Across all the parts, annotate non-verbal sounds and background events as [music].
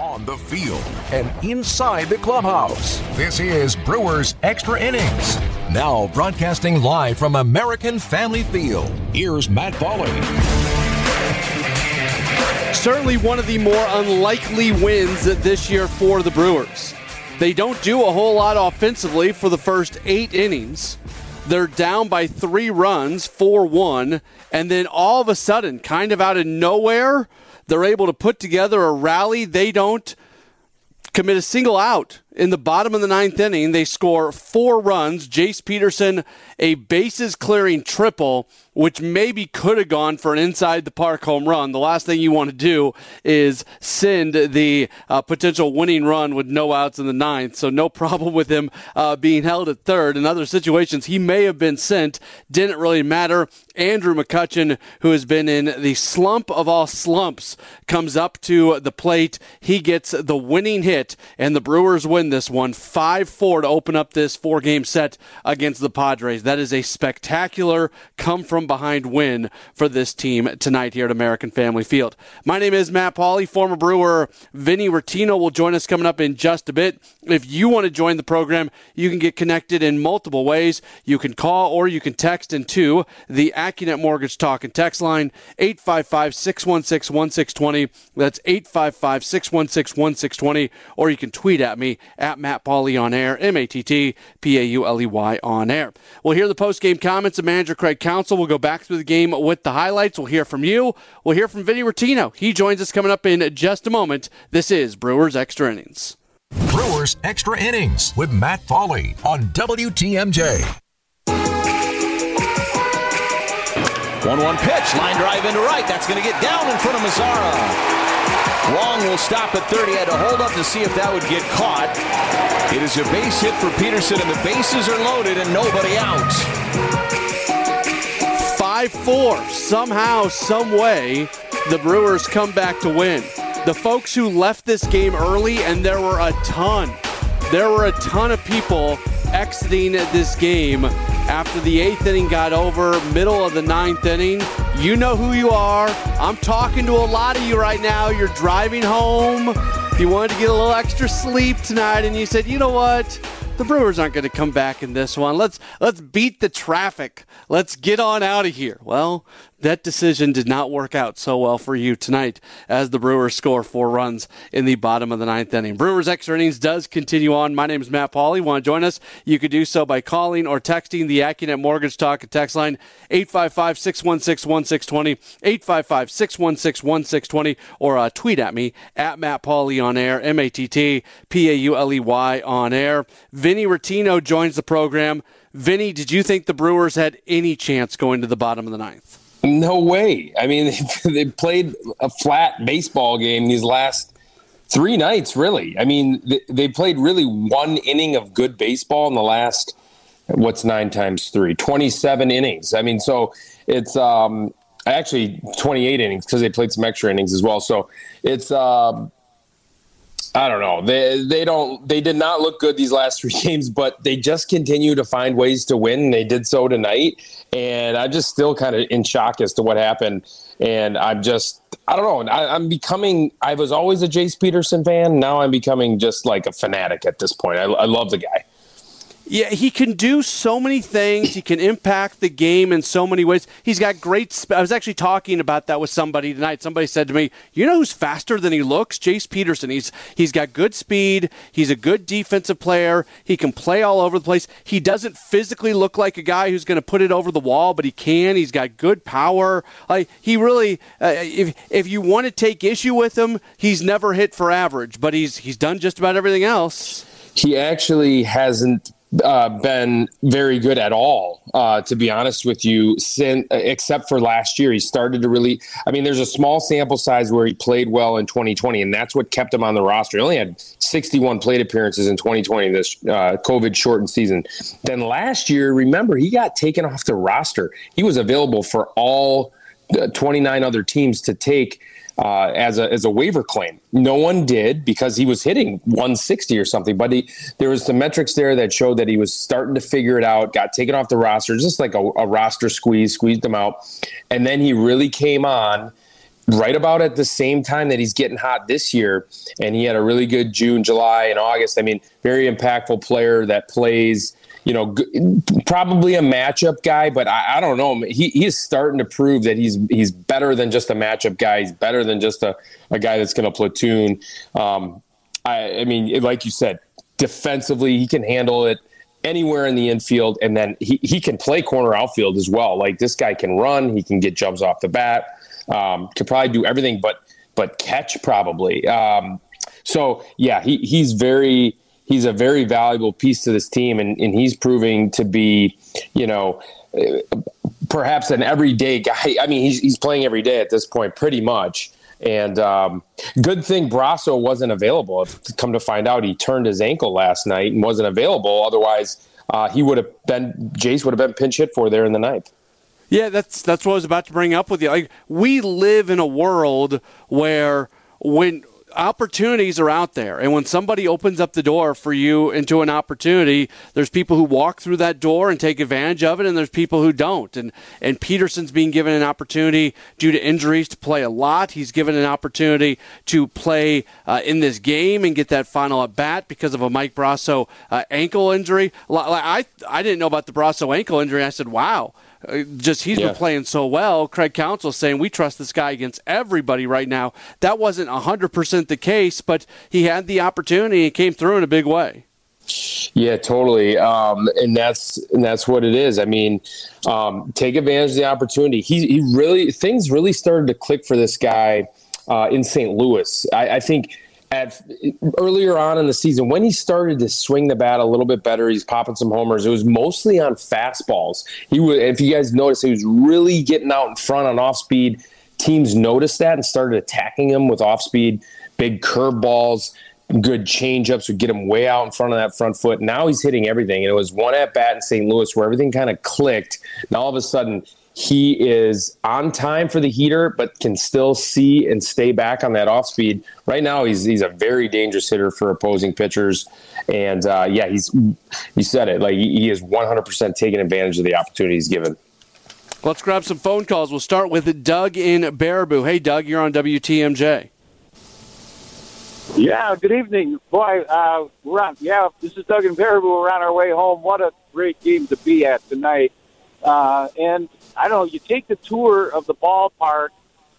on the field, and inside the clubhouse. This is Brewers Extra Innings. Now broadcasting live from American Family Field. Here's Matt Pauley. Certainly one of the more unlikely wins this year for the Brewers. They don't do a whole lot offensively for the first eight innings. They're down by three runs, 4 1, and then all of a sudden, kind of out of nowhere, they're able to put together a rally. They don't commit a single out in the bottom of the ninth inning. They score four runs. Jace Peterson, a bases clearing triple, which maybe could have gone for an inside the park home run. The last thing you want to do is send the uh, potential winning run with no outs in the ninth. So no [laughs] problem with him uh, being held at third. In other situations, he may have been sent. Didn't really matter. Andrew McCutchen, who has been in the slump of all slumps, comes up to the plate. He gets the winning hit, and the Brewers win this one 5 4 to open up this four game set against the Padres. That is a spectacular come from behind win for this team tonight here at American Family Field. My name is Matt Pauley. Former Brewer Vinny Rottino will join us coming up in just a bit. If you want to join the program, you can get connected in multiple ways. You can call or you can text into the AccuNet Mortgage Talk and Text line 855 616 1620. That's 855 616 1620. Or you can tweet at me at Matt Pauley on air, M A T T P A U L E Y on air. We'll hear the post game comments of manager Craig Counsell. We'll go back through the game with the highlights. We'll hear from you. We'll hear from Vinny Rottino. He joins us coming up in just a moment. This is Brewers Extra Innings. Brewers Extra Innings with Matt Pauley on WTMJ. 1 1 pitch, line drive into right. That's going to get down in front of Mazara. Wong will stop at 30. Had to hold up to see if that would get caught. It is a base hit for Peterson, and the bases are loaded and nobody out. 5 4. Somehow, some way, the Brewers come back to win. The folks who left this game early, and there were a ton, there were a ton of people exiting this game after the eighth inning got over, middle of the ninth inning. You know who you are. I'm talking to a lot of you right now. You're driving home. If you wanted to get a little extra sleep tonight, and you said, you know what? The Brewers aren't going to come back in this one. Let's let's beat the traffic. Let's get on out of here. Well, that decision did not work out so well for you tonight as the Brewers score four runs in the bottom of the ninth inning. Brewers extra innings does continue on. My name is Matt Pauley. Want to join us? You could do so by calling or texting the AccuNet Mortgage Talk text line 855 616 1620, 855 616 1620, or uh, tweet at me at Matt Pauley on air, M A T T P A U L E Y on air. Vinny Rottino joins the program. Vinny, did you think the Brewers had any chance going to the bottom of the ninth? No way. I mean, [laughs] they played a flat baseball game these last three nights, really. I mean, they played really one inning of good baseball in the last, what's nine times three? 27 innings. I mean, so it's um, actually 28 innings because they played some extra innings as well. So it's, um, I don't know. They they don't they did not look good these last [laughs] three games, but they just continue to find ways to win. They did so tonight, and I'm just still kind of in shock as to what happened. And I'm just I don't know. I, am becoming. I was always a Jace Peterson fan. Now I'm becoming just like a fanatic at this point. I, I love the guy. Yeah, he can do so many things. He can impact the game in so many ways. He's got great. Sp- I was actually talking about that with somebody tonight. Somebody said to me, "You know who's faster than he looks? Jace Peterson. He's he's got good speed. He's a good defensive player. He can play all over the place. He doesn't physically look like a guy who's going to put it over the wall, but he can. He's got good power. Like he really, uh, if if you want to take issue with him, he's never hit for average, but he's he's done just about everything else." He actually hasn't uh, been very good at all, uh, to be honest with you, since, except for last year. He started to really, I mean, there's a small sample size where he played well in 2020, and that's what kept him on the roster. He only had 61 plate appearances in 2020, this uh, COVID shortened season. Then last year, remember, he got taken off the roster. He was available for all 29 other teams to take uh, as a as a waiver claim. No one did because he was hitting 160 or something. But he, there was some metrics there that showed that he was starting to figure it out. Got taken off the roster, just like a, a roster squeeze, squeezed him out, and then he really came on right about at the same time that he's getting hot this year. And he had a really good June, July, and August. I mean, very impactful player that plays you know, probably a matchup guy, but I, I don't know. He, he's starting to prove that he's he's better than just a matchup guy. He's better than just a, a guy that's going to platoon. Um, I, I mean, like you said, defensively, he can handle it anywhere in the infield, and then he, he can play corner outfield as well. Like this guy can run, he can get jumps off the bat, um, could probably do everything but but catch probably. Um, so yeah, he he's very he's a very valuable piece to this team, and, and he's proving to be, you know, perhaps an everyday guy. I mean, he's, he's playing every day at this point, pretty much. And um, good thing Brosseau wasn't available. Come to find out, he turned his ankle last night and wasn't available. Otherwise, uh, he would have been Jace would have been pinch hit for there in the ninth. Yeah, that's that's what I was about to bring up with you. Like we live in a world where when opportunities are out there. And when somebody opens up the door for you into an opportunity, there's people who walk through that door and take advantage of it, and there's people who don't. And and Peterson's being given an opportunity due to injuries to play a lot. He's given an opportunity to play uh, in this game and get that final at bat because of a Mike Brosseau uh, ankle injury. I I didn't know about the Brosseau ankle injury. I said, wow. Uh, just he's yeah. been playing so well. Craig Counsell saying we trust this guy against everybody right now. That wasn't 100% the case, but he had the opportunity and came through in a big way. Yeah, totally, um, and that's and that's what it is. I mean, um, take advantage of the opportunity. He he really things really started to click for this guy uh, in St. Louis. I, I think at earlier on in the season when he started to swing the bat a little bit better he's popping some homers. It was mostly on fastballs. He if you guys noticed he was really getting out in front on off speed. Teams noticed that and started attacking him with off speed. Big curveballs good changeups would get him way out in front of that front foot. Now he's hitting everything. And it was one at bat in st louis where everything kind of clicked. Now all of a sudden he is on time for the heater, but can still see and stay back on that off speed. Right now, he's he's a very dangerous hitter for opposing pitchers, and uh, yeah, he's you said it like he is 100 percent taking advantage of the opportunities given. Let's grab some phone calls. We'll start with Doug in Baraboo. Hey, Doug, you're on WTMJ. Yeah, good evening, boy. Uh, we're on. Yeah, this is Doug in Baraboo. We're on our way home. What a great game to be at tonight. Uh, and I don't know, you take the tour of the ballpark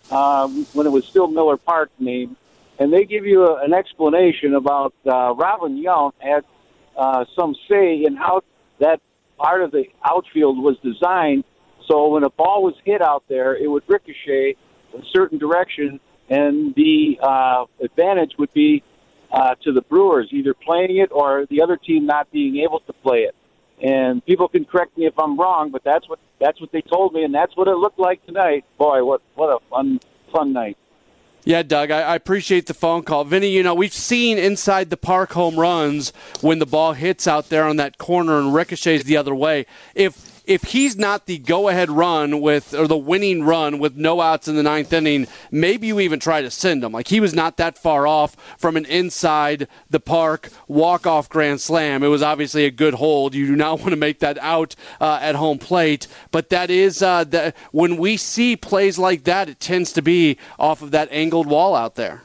um, when it was still Miller Park name, and they give you a, an explanation about uh, Robin Yount had uh, some say in how that part of the outfield was designed. So when a ball was hit out there, it would ricochet a certain direction, and the uh, advantage would be uh, to the Brewers, either playing it or the other team not being able to play it. And people can correct me if I'm wrong, but that's what that's what they told me, and that's what it looked like tonight. Boy, what what a fun fun night. Yeah, Doug, I, I, appreciate the phone call. Vinny, you know, we've seen inside the park home runs when the ball hits out there on that corner and ricochets the other way. If if he's not the go ahead run with or the winning run with no outs in the ninth inning, maybe you even try to send him. Like he was not that far off from an inside the park walk off grand slam. It was obviously a good hold. You do not [laughs] want to make that out uh, at home plate, but that is uh, the, when we see plays like that, it tends to be off of that angled wall out there.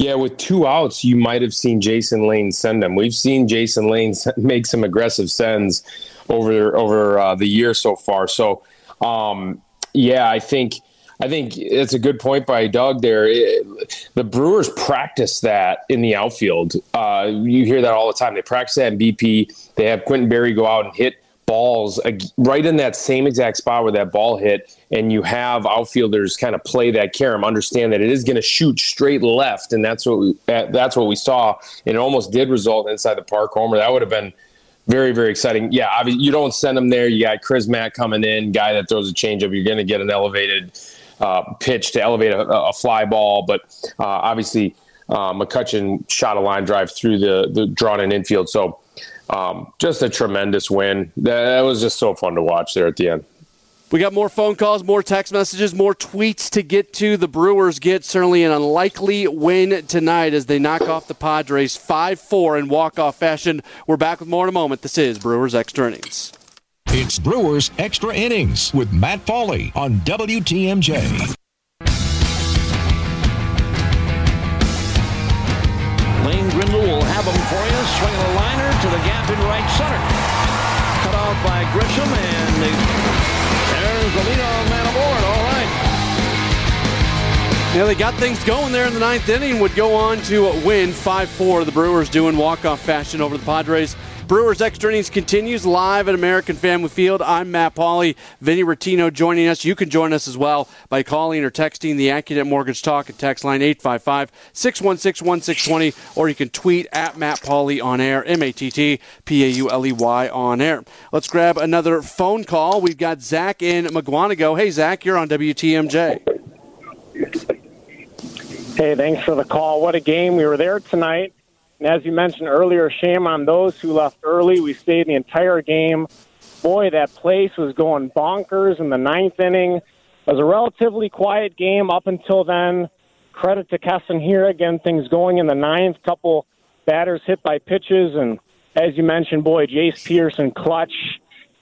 Yeah, with two outs, you might have seen Jason Lane send them. We've seen Jason Lane [laughs] make some aggressive sends over over uh, the year so far. So, um, yeah, I think I think it's a good point by Doug there. It, the Brewers practice that in the outfield. Uh, you hear that all the time. They practice that in BP. They have Quintin Berry go out and hit balls right in that same exact spot where that ball hit, and you have outfielders kind of play that carom, understand that it is going to shoot straight left, and that's what we, that's what we saw, and it almost did result inside the park homer. That would have been very, very exciting. Yeah, you don't send them there. You got Chris Mack coming in, guy that throws a changeup. You're going to get an elevated uh, pitch to elevate a, a fly ball, but uh, obviously McCutchen shot a line drive through the the drawn in infield. So um, just a tremendous win. That, that was just so fun to watch there at the end. We got more phone calls, more text messages, more tweets to get to. The Brewers get certainly an unlikely win tonight as they knock off the Padres 5 4 in walk off fashion. We're back with more in a moment. This is Brewers Extra Innings. It's Brewers Extra Innings with Matt Pauley on WTMJ. Have them for you. Swinging a liner to the gap in right center. Cut off by Grisham, and there's the leadoff man aboard. All right. Yeah, they got things going there in the ninth inning. Would go on to win 5 4. The Brewers doing walk off fashion over the Padres. Brewers Extra Innings continues live at American Family Field. I'm Matt Pauley. Vinny Rottino joining us. You can join us as well by calling or texting the AccuNet Mortgage Talk at text line 855 616 1620, or you can tweet at Matt Pauley on air, M A T T P A U L E Y on air. Let's grab another phone call. We've got Zach in Mukwonago. Hey, Zach, you're on WTMJ. Hey, thanks for the call. What a game. We were there tonight. And as you mentioned earlier, shame on those who left early. We stayed the entire game. Boy, that place was going bonkers in the ninth inning. It was a relatively quiet game up until then. Credit to Keston Hiura again, things going in the ninth. Couple batters hit by pitches, and as you mentioned, boy, Jace Pearson clutch.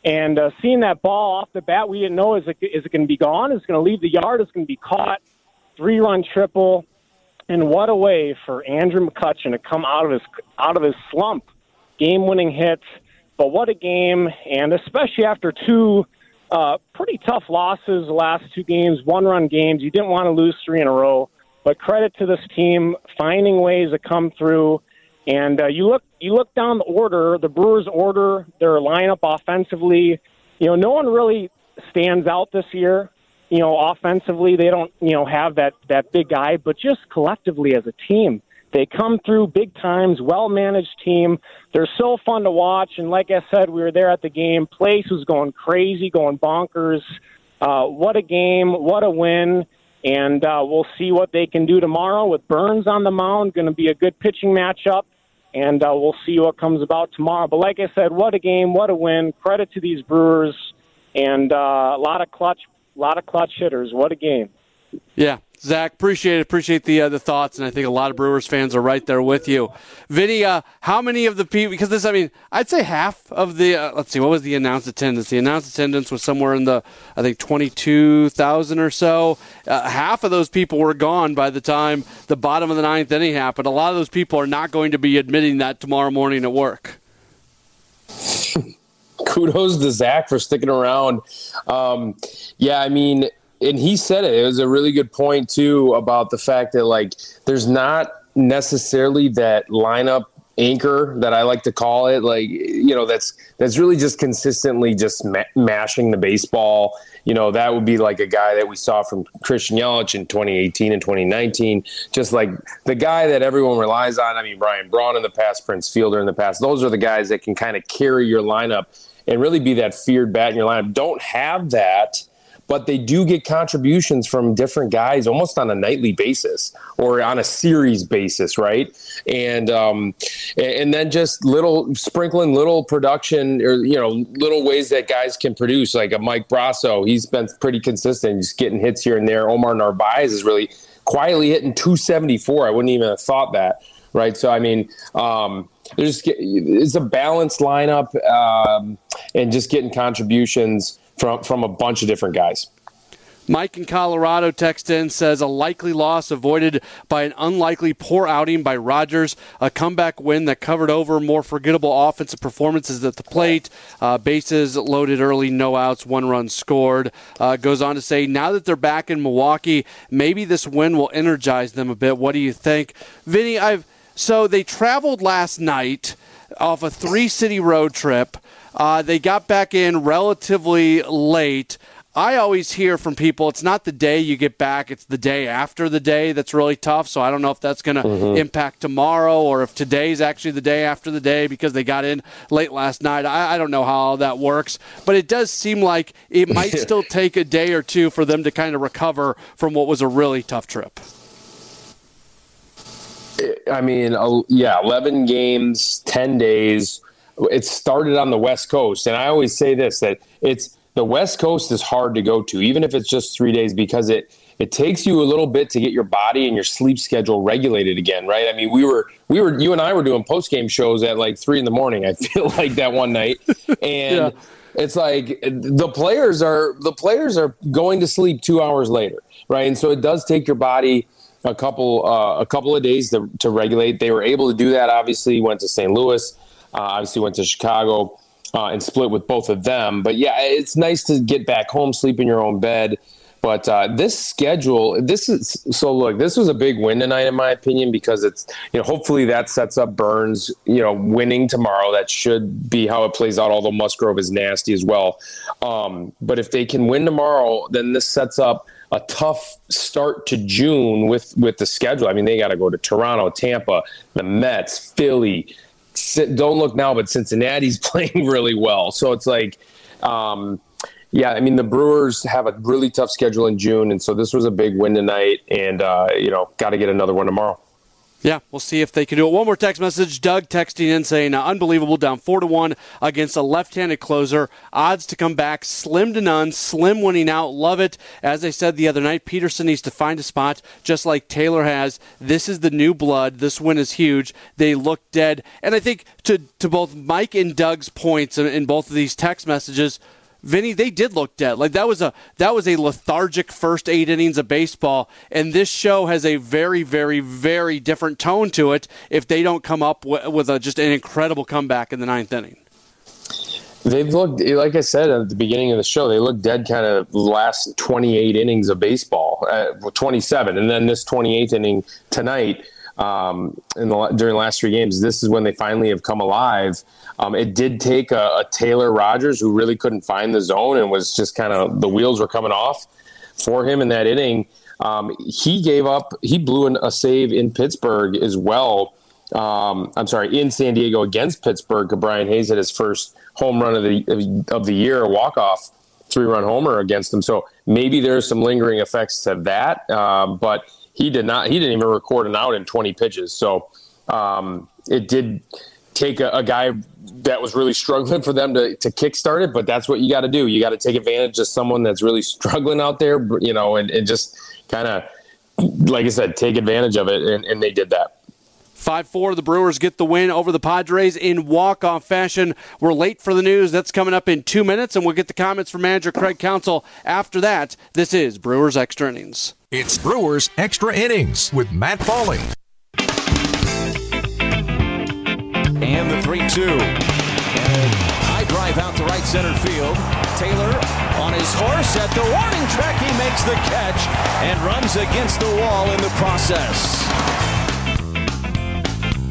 And uh, seeing that ball off the bat, we didn't know is it, is it going to be gone? Is it going to leave the yard? Is it going to be caught? Three run triple. And what a way for Andrew McCutchen to come out of his out of his slump, game-winning hits. But what a game, and especially after two uh, pretty tough losses the last two games, one-run games. You didn't want to lose three in a row. But credit to this team finding ways to come through. And uh, you look you look down the order, the Brewers' order, their lineup offensively. You know, no one really stands out this year you know, offensively, they don't, you know, have that that big guy, but just collectively as a team, they come through big times, well managed team. They're so fun to watch, and like I said, we were there at the game. Place was going crazy, going bonkers. Uh, what a game! What a win! And uh, we'll see what they can do tomorrow with Burnes on the mound. Going to be a good pitching matchup, and uh, we'll see what comes about tomorrow. But like I said, what a game! What a win! Credit to these Brewers, and uh, a lot of clutch a lot of clutch hitters. What a game! Yeah, Zach, appreciate it. Appreciate the uh, the thoughts, and I think a lot of Brewers fans are right there with you. Vinny, uh, how many of the people? Because this, I mean, I'd say half of the. Uh, let's see, what was the announced attendance? The announced attendance was somewhere in the, I think, twenty two thousand or so. Uh, half of those people were gone by the time the bottom of the ninth inning happened. A lot of those people are not going to be admitting that tomorrow morning at work. [laughs] kudos to Zach for sticking around. Um, yeah, I mean, and he said it. It was a really good point too about the fact that like there's not necessarily that lineup anchor that I like to call it. Like you know, that's that's really just consistently just ma- mashing the baseball. You know, that would be like a guy that we saw from Christian Yelich in 2018 and 2019. Just like the guy that everyone relies on. I mean, Ryan Braun in the past, Prince Fielder in the past. Those are the guys that can kind of carry your lineup and really be that feared bat in your lineup. Don't have that, but they do get contributions from different guys almost on a nightly basis or on a series basis, right? And um, and then just little sprinkling little production or you know little ways that guys can produce, like a Mike Brosseau. He's been pretty consistent, just getting hits here and there. Omar Narvaez is really quietly hitting 274. I wouldn't even have thought that, right? So I mean. Um, there's it's a balanced lineup um, and just getting contributions from from a bunch of different guys. Mike in Colorado text in says a likely loss avoided by an unlikely poor outing by Rogers, a comeback win that covered over more forgettable offensive performances at the plate, uh, bases loaded early, no outs, one run scored. Uh, goes on to say, now that they're back in Milwaukee, maybe this win will energize them a bit. What do you think, Vinny? I've so they traveled last night off a three city road trip. Uh, they got back in relatively late. I always hear from people it's not the day you get back, it's the day after the day that's really tough. So I don't know if that's going to mm-hmm. impact tomorrow or if today's actually the day after the day because they got in late last night. I, I don't know how all that works, but it does seem like it might [laughs] still take a day or two for them to kind of recover from what was a really tough trip. I mean, yeah, 11 games, 10 days. It started on the West Coast. And I always say this that it's the West Coast is hard to go to, even if it's just three days, because it, it takes you a little bit to get your body and your sleep schedule regulated again, right? I mean, we were we were you and I were doing post game shows at like three in the morning. I [laughs] feel like that one night, and yeah. it's like the players are the players are going to sleep two hours later, right? And so it does take your body a couple uh, a couple of days to, to regulate. They were able to do that. Obviously, went to St. Louis. Uh, obviously, went to Chicago uh, and split with both of them. But yeah, it's nice to get back home, sleep in your own bed. But uh, this schedule, this is so. Look, this was a big win tonight, in my opinion, because it's you know hopefully that sets up Burnes, you know, winning tomorrow. That should be how it plays out. Although Musgrove is nasty as well, um, but if they can win tomorrow, then this sets up a tough start to June with with the schedule. I mean, they got to go to Toronto, Tampa, the Mets, Philly. Don't look now, but Cincinnati's [laughs] playing really well. So it's like. Um, yeah, I mean the Brewers have a really tough schedule in June, and so this was a big win tonight, and uh, you know, got to get another one tomorrow. Yeah, we'll see if they can do it. One more text message. Doug texting in saying, "Unbelievable, down four to one against a left-handed closer. Odds to come back slim to none. Slim winning out. Love it." As I said the other night, Peterson needs to find a spot, just like Taylor has. This is the new blood. This win is huge. They look dead, and I think to to both Mike and Doug's points in, in both of these text messages. Vinny, they did look dead. Like that was a that was a lethargic first eight innings of baseball, and this show has a very, very, very different tone to it. If they don't come up with, with a, just an incredible comeback in the ninth inning, they've looked like I said at the beginning of the show. They looked dead kind of last twenty eight innings of baseball, uh, twenty seven, and then this twenty eighth inning tonight. Um, in the during the last three games, this is when they finally have come alive um, it did take a, a, Taylor Rogers who really couldn't find the zone and was just kind of the wheels were coming off for him in that inning. Um, he gave up. He blew an, a save in Pittsburgh as well. Um, I'm sorry, in San Diego against Pittsburgh. Brian Hayes had his first home run of the of the year, walk off three run homer against them. So maybe there's some lingering effects to that. Um, but he did not. He didn't even record an out in 20 pitches. So um, it did take a, a, guy that was really struggling for them to, to kickstart it, but that's what you got to do. You got to take advantage of someone that's really struggling out there, you know, and, and just kind of, like I said, take advantage of it. And, and they did that. 5 4, the Brewers get the win over the Padres in walk off fashion. We're late for the news. That's coming up in two minutes, and we'll get the comments from manager Craig Counsell after that. This is Brewers Extra Innings. It's Brewers Extra Innings with Matt Pauley. And the 3 2. High drive out to right center field. Taylor on his horse at the warning track. He makes the catch and runs against the wall in the process.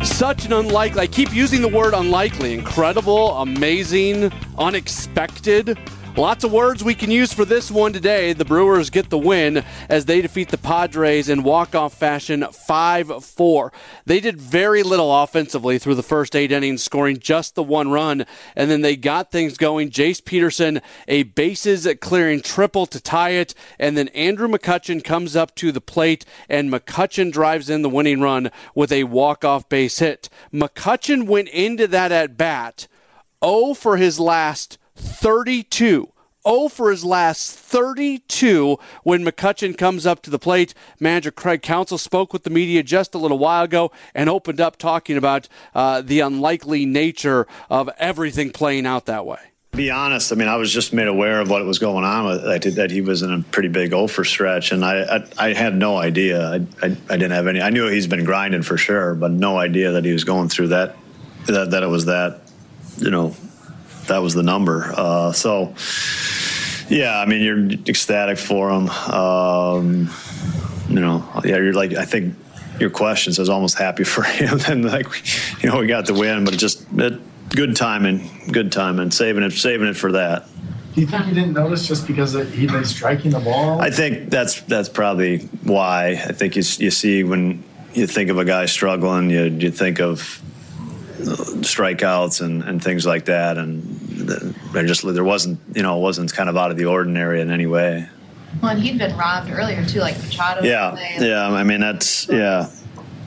Such an unlikely, I keep using the word unlikely, incredible, amazing, unexpected Lots of words we can use for this one today. The Brewers get the win as they defeat the Padres in walk-off fashion 5-4. They did very little offensively through the first 8 innings, scoring just the one run, and then they got things going. Jace Peterson a bases clearing triple to tie it, and then Andrew McCutchen comes up to the plate and McCutchen drives in the winning run with a walk-off base hit. McCutchen went into that at bat 0 for his last 32. 0 for his last 32 when McCutchen comes up to the plate. Manager Craig Counsell spoke with the media just a little while ago and opened up talking about uh, the unlikely nature of everything playing out that way. To Be honest, I mean, I was just made aware of what was going on with that, that he was in a pretty big over stretch, and I, I, I had no idea. I, I, I, didn't have any. I knew he's been grinding for sure, but no idea that he was going through that, that, that it was that, you know, that was the number. Uh, so, yeah, I mean, you're ecstatic for him. Um, you know, yeah, you're like, I think your question says almost happy [laughs] for him. and like, you know, we got the win, but it just it, good timing, good timing, saving it, saving it for that. Do you think you didn't notice just because he'd been striking the ball? I think that's that's probably why. I think you, you see when you think of a guy struggling, you you think of strikeouts and, and things like that, and there just there wasn't you know it wasn't kind of out of the ordinary in any way. Well, and he'd been robbed earlier too, like Machado. Yeah, yeah. I mean that's yeah,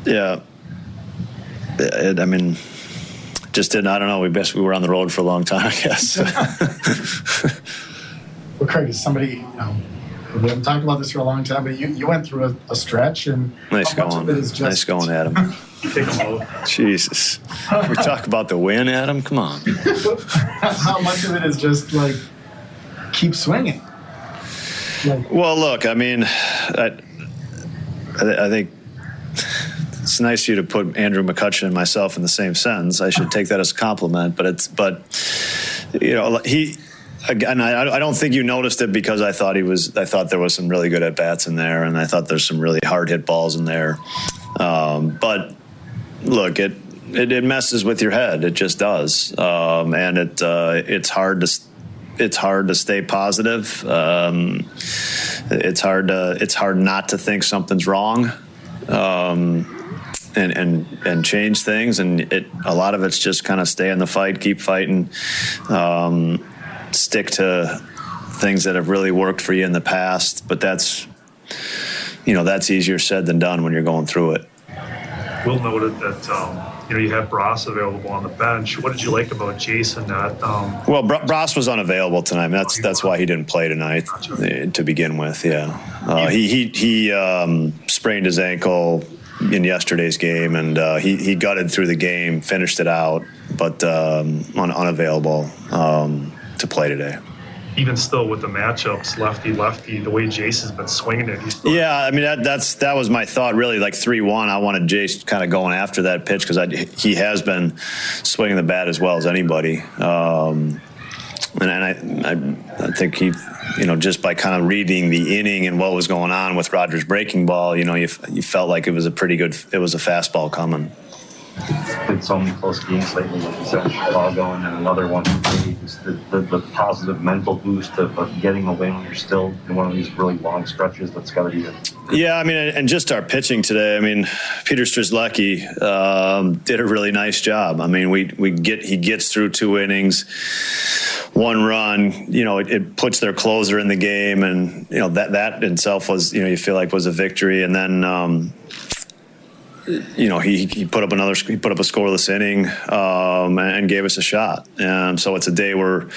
yeah. It, I mean, just didn't. I don't know. We best we were on the road for a long time, I guess. [laughs] well, Craig, is somebody you know? We haven't talked about this for a long time, but you, you went through a, a stretch, and nice going. nice going, Adam. [laughs] Jesus. we talk about the win, Adam. Come on. [laughs] How much of it is just like keep swinging? Like, well, look, I mean, I, I, I think it's nice of you to put Andrew McCutchen and myself in the same sentence. I should take that as a compliment, but it's but you know he again. I, I don't think you noticed it because I thought he was. I thought there was some really good at bats in there, and I thought there's some really hard hit balls in there. Um, but look, it, it, it messes with your head. It just does, um, and it uh, it's hard to it's hard to stay positive. Um, it's hard to it's hard not to think something's wrong. Um, and, and and change things, and it a lot of it's just kind of stay in the fight, keep fighting, um, stick to things that have really worked for you in the past. But that's you know that's easier said than done when you're going through it. Will noted that um, you know you have Bross available on the bench. What did you like about Jason? That um, well, Br- Bross was unavailable tonight. That's that's why he didn't play tonight to begin with. Yeah, uh, he he he um, sprained his ankle in yesterday's game, and uh, he he gutted through the game, finished it out, but um, un- unavailable um, to play today even still with the matchups, lefty lefty, the way Jason's been swinging it. yeah, I mean that, that's that was my thought. Really, like three one, I wanted Jace kind of going after that pitch because he has been swinging the bat as well as anybody. Um, and, and I, I, I think he, you know, just by kind of reading the inning and what was going on with Rogers' breaking ball, you know, you, you felt like it was a pretty good, it was a fastball coming played so many close games lately, like you said, Chicago, and then another one. The, the, the, positive mental boost of, of, getting a win when you're still in one of these really long stretches. That's got to be. A- yeah, I mean, and just our pitching today. I mean, Peter Strzelecki um, did a really nice job. I mean, we we get he gets through two innings, one run. You know, it, it puts their closer in the game, and you know that that itself was you know you feel like was a victory, and then. Um, you know, he, he put up another, he put up a scoreless inning um, and gave us a shot. And so it's a day where,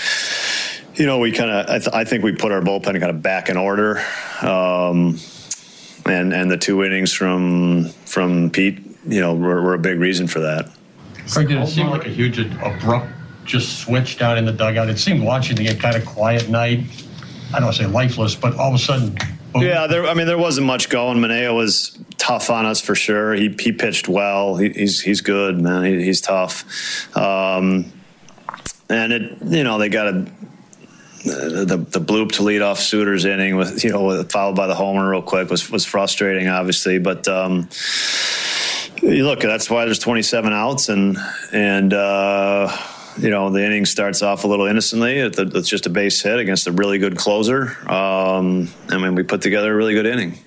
you know, we kind of, I, th- I, think we put our bullpen kind of back in order. Um, and, and the two innings from, from Pete, you know, were, were a big reason for that. Craig, did it seem like a huge abrupt just switch down in the dugout? It seemed watching to get kind of quiet night. I don't want to say lifeless, but all of a sudden, yeah, there. I mean, there wasn't much going. Manaea was tough on us for sure. He he pitched well. He, he's he's good, man. He, he's tough. Um, and it, you know, they got a the the bloop to lead off Suter's inning with you know followed by the homer real quick was was frustrating, obviously. But um, you look, that's why there's 27 outs and and. Uh, you know, the inning starts off a little innocently. It's just a base hit against a really good closer. Um, I mean, we put together a really good inning.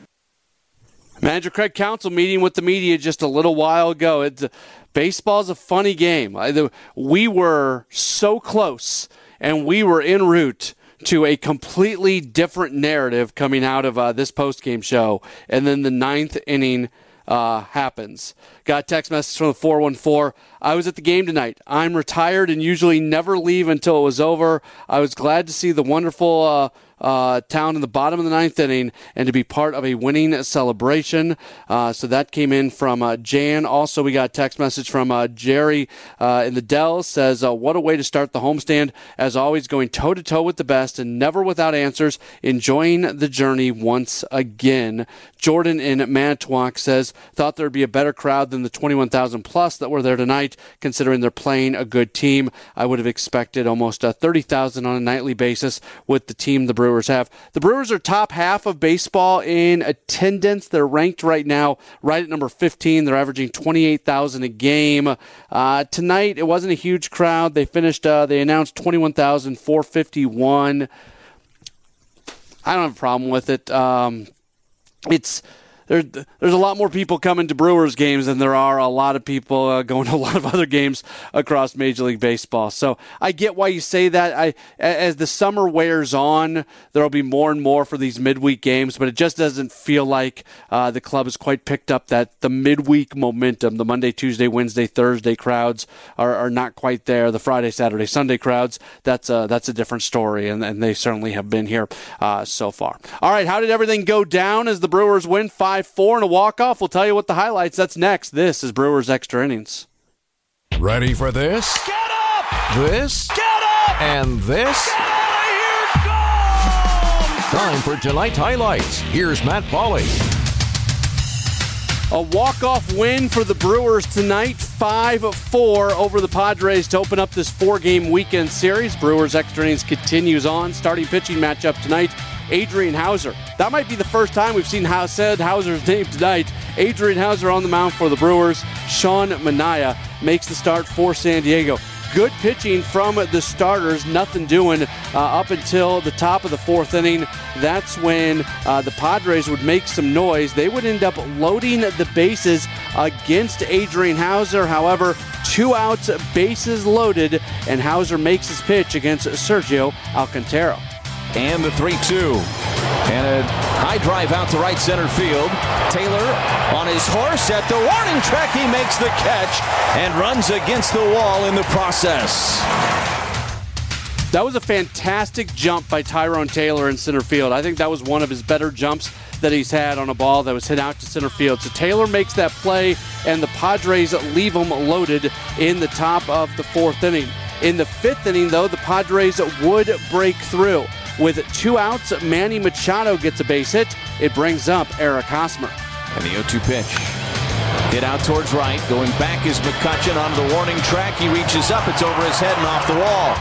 Manager Craig Counsell meeting with the media just a little while ago. It's, baseball's a funny game. We were so close, and we were en route to a completely different narrative coming out of uh, this post game show, and then the ninth inning uh, happens. Got text message from the 414. I was at the game tonight. I'm retired and usually never leave until it was over. I was glad to see the wonderful uh, uh, town in the bottom of the ninth inning and to be part of a winning celebration. Uh, so that came in from uh, Jan. Also, we got a text message from uh, Jerry uh, in the Dell says, uh, "What a way to start the homestand! As always, going toe to toe with the best and never without answers. Enjoying the journey once again." Jordan in Manitowoc says, "Thought there'd be a better crowd than the 21,000 plus that were there tonight, considering they're playing a good team. I would have expected almost 30,000 on a nightly basis with the team the." Have. The Brewers are top half of baseball in attendance. They're ranked right now right at number 15. They're averaging 28,000 a game. Uh, tonight, it wasn't a huge crowd. They finished, uh, they announced 21,451. I don't have a problem with it. Um, it's there, there's a lot more people coming to Brewers games than there are a lot of people uh, going to a lot of [laughs] other games across Major League Baseball. So I get why you say that. I, as the summer wears on, there'll be more and more for these midweek games, but it just doesn't feel like uh, the club has quite picked up that the midweek momentum. The Monday, Tuesday, Wednesday, Thursday crowds are, are not quite there. The Friday, Saturday, Sunday crowds that's a, that's a different story, and, and they certainly have been here uh, so far. All right, how did everything go down as the Brewers win five? 5 4 and a walk off. We'll tell you what the highlights. That's next. This is Brewers Extra Innings. Ready for this? Get up! This? Get up! And this? Get out of here! Gone! Time for tonight's highlights. Here's Matt Pauley. A walk-off win for the Brewers tonight, 5-4 over the Padres to open up this four-game weekend series. Brewers extra innings continues on. Starting pitching matchup tonight, Adrian Houser. That might be the first time we've seen how said Houser's name tonight. Adrian Houser on the mound for the Brewers. Sean Manaea makes the start for San Diego. Good pitching from the starters, nothing doing uh, up until the top of the fourth inning. That's when uh, the Padres would make some noise. They would end up loading the bases against Adrian Houser. However, two outs, bases loaded, and Houser makes his pitch against Sergio Alcantara. And the 3 2. And a high drive out to right center field. Taylor on his horse at the warning track. He makes the catch and runs against the wall in the process. That was a fantastic jump by Tyrone Taylor in center field. I think that was one of his better jumps that he's had on a ball that was hit out to center field. So Taylor makes that play, and the Padres leave him loaded in the top of the fourth inning. In the fifth inning, though, the Padres would break through. With two outs, Manny Machado gets a base hit. It brings up Eric Hosmer. And the 0 2 pitch. Hit out towards right. Going back is McCutchen onto the warning track. He reaches up. It's over his head and off the wall.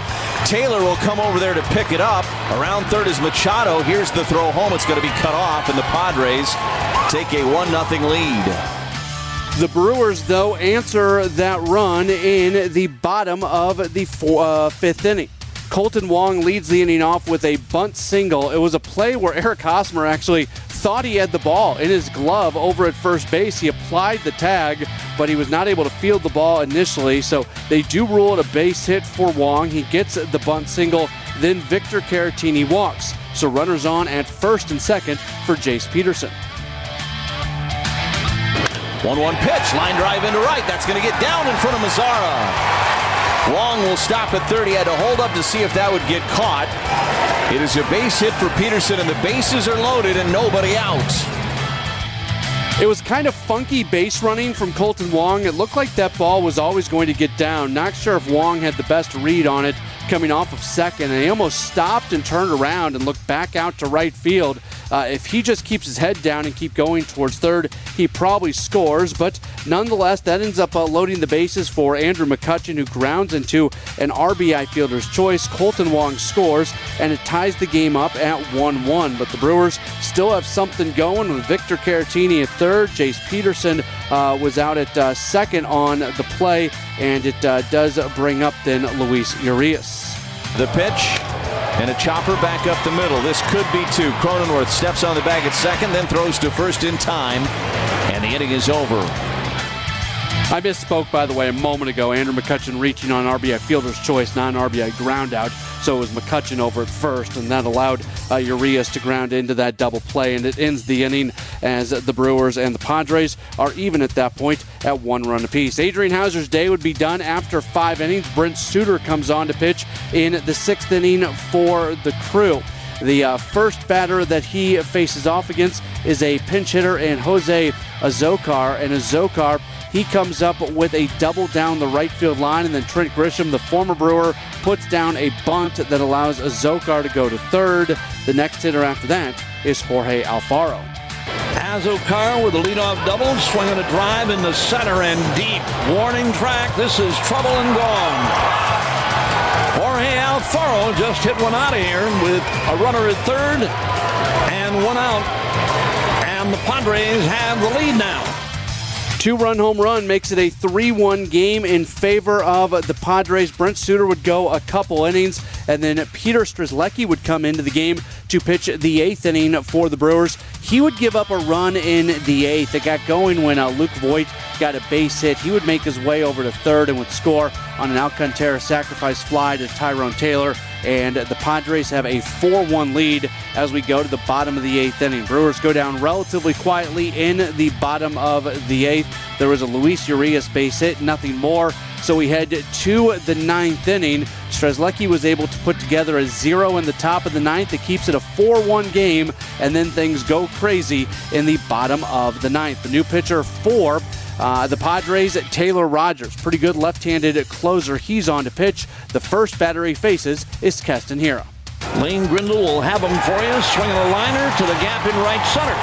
Taylor will come over there to pick it up. Around third is Machado. Here's the throw home. It's going to be cut off, and the Padres take a 1 0 lead. The Brewers, though, answer that run in the bottom of the four, uh, fifth inning. Kolten Wong leads the inning off with a bunt single. It was a play where Eric Hosmer actually thought he had the ball in his glove over at first base. He applied the tag, but he was not able to field the ball initially. So they do rule it a base hit for Wong. He gets the bunt single. Then Victor Caratini walks. So runners on at first and second for Jace Peterson. 1 1 pitch, line drive into right. That's going to get down in front of Mazara. Wong will stop at 30. Had to hold up to see if that would get caught. It is a base hit for Peterson, and the bases are loaded and nobody out. It was kind of funky base running from Kolten Wong. It looked like that ball was always going to get down. Not sure if Wong had the best read on it coming off of second, and he almost stopped and turned around and looked back out to right field. Uh, if he just keeps his head down and keep going towards third, he probably scores. But nonetheless, that ends up uh, loading the bases for Andrew McCutchen, who grounds into an RBI fielder's choice. Kolten Wong scores, and it ties the game up at 1 1. But the Brewers still have something going with Victor Caratini at third. Jace Peterson uh, was out at uh, second on the play, and it uh, does bring up then Luis Urias. The pitch and a chopper back up the middle. This could be two. Cronenworth steps on the bag at second, then throws to first in time, and the inning is over. I misspoke, by the way, a moment ago. Andrew McCutchen reaching on RBI fielder's choice, not an RBI ground out. So it was McCutchen over at first, and that allowed uh, Urias to ground into that double play. And it ends the inning as the Brewers and the Padres are even at that point at one run apiece. Adrian Houser's day would be done after five innings. Brent Suter comes on to pitch in the sixth inning for the crew. The uh, first batter that he faces off against is a pinch hitter in Jose Azocar, and Azocar he comes up with a double down the right field line, and then Trent Grisham, the former Brewer, puts down a bunt that allows Azocar to go to third. The next hitter after that is Jorge Alfaro. Azocar with a leadoff double, swinging a drive in the center and deep. Warning track, this is trouble and gone. Jorge Alfaro just hit one out of here with a runner at third and one out. And the Padres have the lead now two run home run makes it a 3 1 game in favor of the Padres. Brent Suter would go a couple innings, and then Peter Strzelecki would come into the game to pitch the eighth inning for the Brewers. He would give up a run in the eighth. It got going when uh, Luke Voit got a base hit. He would make his way over to third and would score on an Alcantara sacrifice fly to Tyrone Taylor and the Padres have a 4 1 lead as we go to the bottom of the eighth inning. Brewers go down relatively quietly in the bottom of the eighth. There was a Luis Urias base hit, nothing more. So we head to the ninth inning. Strzelecki was able to put together a zero in the top of the ninth. It keeps it a 4 1 game, and then things go crazy in the bottom of the ninth. The new pitcher for uh, the Padres, at Taylor Rogers, pretty good left-handed closer. He's on to pitch. The first batter he faces is Keston. Lane Grindle will have him for you, swinging a liner to the gap in right center.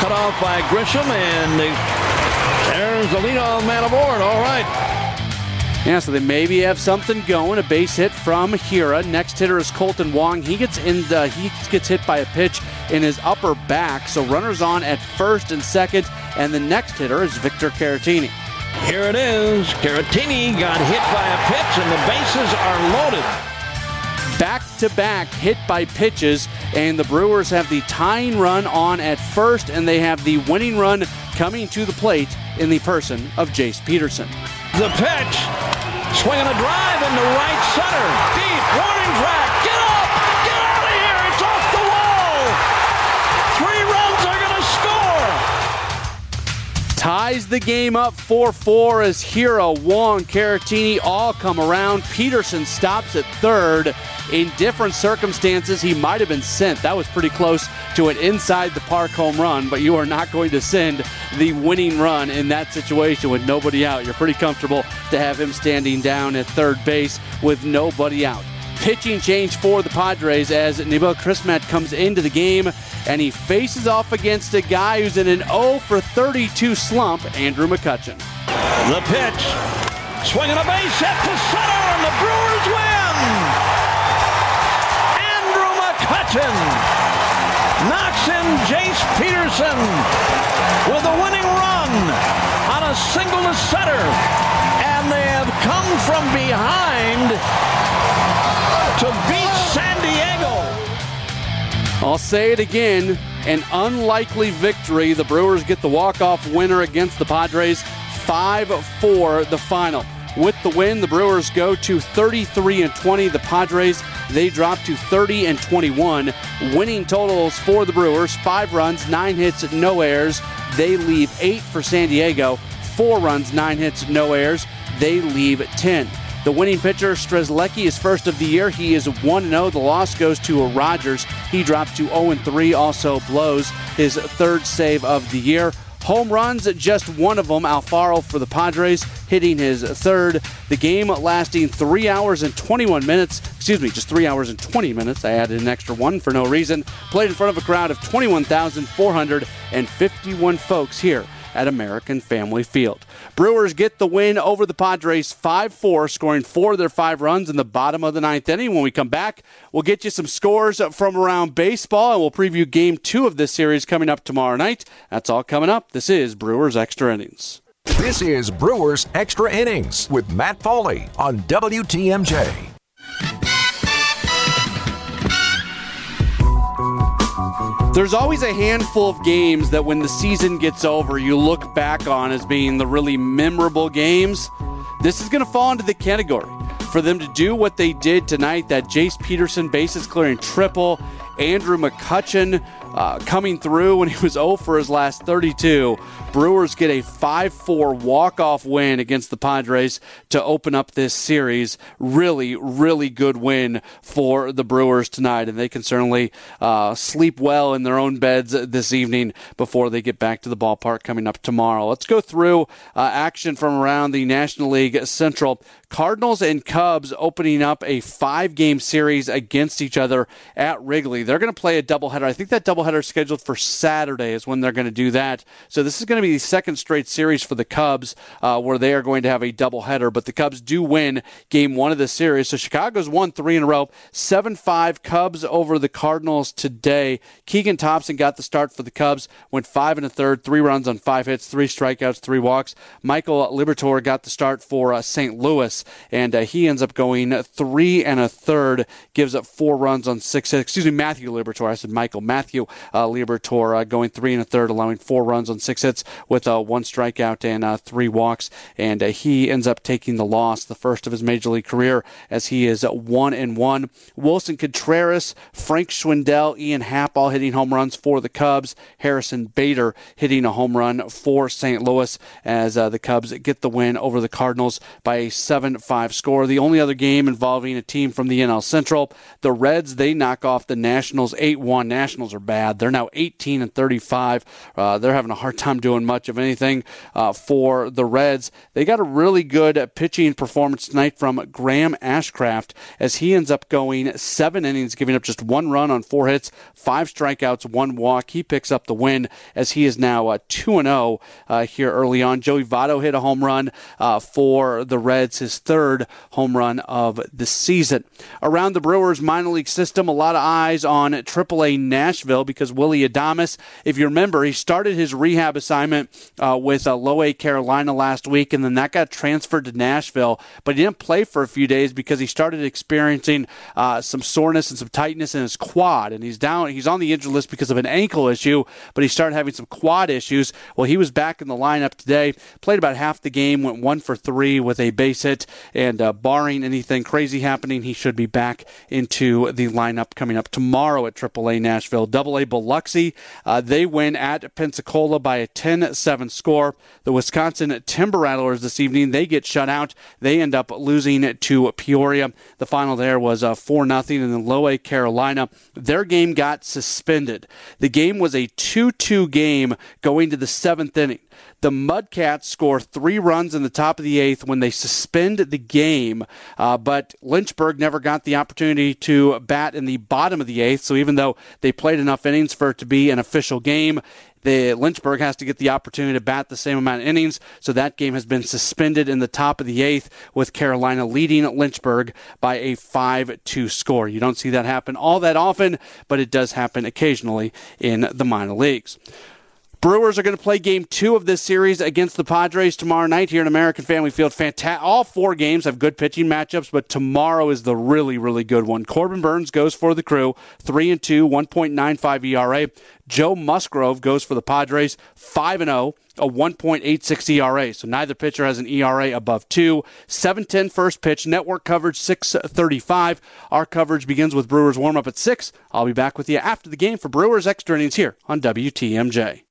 cut off by Grisham, and there's the leadoff man aboard. All right. Yeah, so they maybe have something going. A base hit from Hiura. Next hitter is Kolten Wong. He gets in. The, he gets hit by a pitch in his upper back. So runners on at first and second, and the next hitter is Victor Caratini. Here it is. Caratini got hit by a pitch, and the bases are loaded. Back to back hit by pitches, and the Brewers have the tying run on at first, and they have the winning run coming to the plate in the person of Jace Peterson. The pitch, swinging a drive into right center, deep warning track. Get Ties the game up 4 4 as Hiura, Wong, Caratini all come around. Peterson stops at third. In different circumstances, he might have been sent. That was pretty close to an inside the park home run, but you are not going to send the winning run in that situation with nobody out. You're pretty comfortable to have him standing down at third base with nobody out. Pitching change for the Padres as Nabil Crismatt comes into the game and he faces off against a guy who's in an 0 for 32 slump, Andrew McCutchen. The pitch, swinging a base hit to center, and the Brewers win. Andrew McCutchen knocks in Jace Peterson with a winning run on a single to center, and they have come from behind to beat San Diego. I'll say it again an unlikely victory. The Brewers get the walk-off winner against the Padres 5 4 the final. With the win, the Brewers go to 33 and 20. The Padres, they drop to 30 and 21. Winning totals for the Brewers 5 runs, 9 hits, no errors. They leave 8 for San Diego. 4 runs, 9 hits, no errors. They leave 10. The winning pitcher, Strzelecki, is first of the year. He is 1 0. The loss goes to Rogers. He drops to 0 3, also blows his third save of the year. Home runs, just one of them, Alfaro for the Padres, hitting his third. The game lasting three hours and 21 minutes. Excuse me, just three hours and 20 minutes. I added an extra one for no reason. Played in front of a crowd of 21,451 folks here at American Family Field. Brewers get the win over the Padres 5 4, scoring four of their five runs in the bottom of the ninth inning. When we come back, we'll get you some scores from around baseball and we'll preview game two of this series coming up tomorrow night. That's all coming up. This is Brewers Extra Innings. This is Brewers Extra Innings with Matt Pauley on WTMJ. There's always a handful of games that when the season gets over, you look back on as being the really memorable games. This is going to fall into the category. For them to do what they did tonight, that Jace Peterson bases clearing triple, Andrew McCutchen uh, coming through when he was 0 [laughs] for his last 32. Brewers get a 5 4 walk off win against the Padres to open up this series. Really, really good win for the Brewers tonight, and they can certainly uh, sleep well in their own beds this evening before they get back to the ballpark coming up tomorrow. Let's go through uh, action from around the National League Central. Cardinals and Cubs opening up a five game series against each other at Wrigley. They're going to play a doubleheader. I think that doubleheader is scheduled for Saturday, is when they're going to do that. So this is going to be the second straight series for the Cubs uh, where they are going to have a doubleheader. But the Cubs do win game one of the series. So Chicago's won three in a row. 7 5 Cubs over the Cardinals today. Keegan Thompson got the start for the Cubs, went five and a third, three runs on five hits, three strikeouts, three walks. Michael Liberatore got the start for uh, St. Louis and uh, he ends up going three and a third, gives up four runs on six hits. Excuse me, Matthew Liberatore. I said Michael. Matthew uh, Liberatore uh, going three and a third, allowing four runs on six hits with uh, one strikeout and uh, three walks. And uh, he ends up taking the loss, the first of his major league career, as he is one and one. Willson Contreras, Frank Schwindel, Ian Happ all hitting home runs for the Cubs. Harrison Bader hitting a home run for St. Louis as the Cubs get the win over the Cardinals by a 7 5 score. The only other game involving a team from the NL Central, the Reds, they knock off the Nationals 8 1. Nationals are bad. Bad. They're now 18 and 35. Uh, they're having a hard time doing much of anything uh, for the Reds. They got a really good pitching performance tonight from Graham Ashcraft as he ends up going seven innings, giving up just one run on four hits, five strikeouts, one walk. He picks up the win as he is now uh, 2 and 0 uh, here early on. Joey Votto hit a home run uh, for the Reds, his third home run of the season. Around the Brewers minor league system, a lot of eyes on AAA Nashville because Willy Adames, if you remember, he started his rehab assignment uh, with uh, Low Carolina last week, and then that got transferred to Nashville, but he didn't play for a few days because he started experiencing uh, some soreness and some tightness in his quad, and he's down. He's on the injured list because of an ankle issue, but he started having some quad issues. Well, he was back in the lineup today, played about half the game, went one for three with a base hit, and uh, barring anything crazy happening, he should be back into the lineup coming up tomorrow at AAA Nashville. Double A Biloxi, uh, they win at Pensacola by a 10-7 score. The Wisconsin Timber Rattlers this evening, they get shut out. They end up losing to Peoria. The final there was uh, 4 nothing, and then Low A Carolina, their game got suspended. The game was a 2-2 game going to the seventh inning. The Mudcats score three runs in the top of the eighth when they suspend the game, uh, but Lynchburg never got the opportunity to bat in the bottom of the eighth. So even though they played enough innings for it to be an official game, the Lynchburg has to get the opportunity to bat the same amount of innings, so that game has been suspended in the top of the eighth, with Carolina leading Lynchburg by a 5 2 score. You don't see that happen all that often, but it does happen occasionally in the minor leagues. Brewers are going to play game two of this series against the Padres tomorrow night here in American Family Field. All four games have good pitching matchups, but tomorrow is the really, really good one. Corbin Burnes goes for the crew, 3 and 2, 1.95 ERA. Joe Musgrove goes for the Padres, 5 and 0, a 1.86 ERA. So neither pitcher has an ERA above 2. 7:10 first pitch, network coverage 6:35. Our coverage begins with Brewers warm up at 6. I'll be back with you after the game for Brewers extra innings here on WTMJ.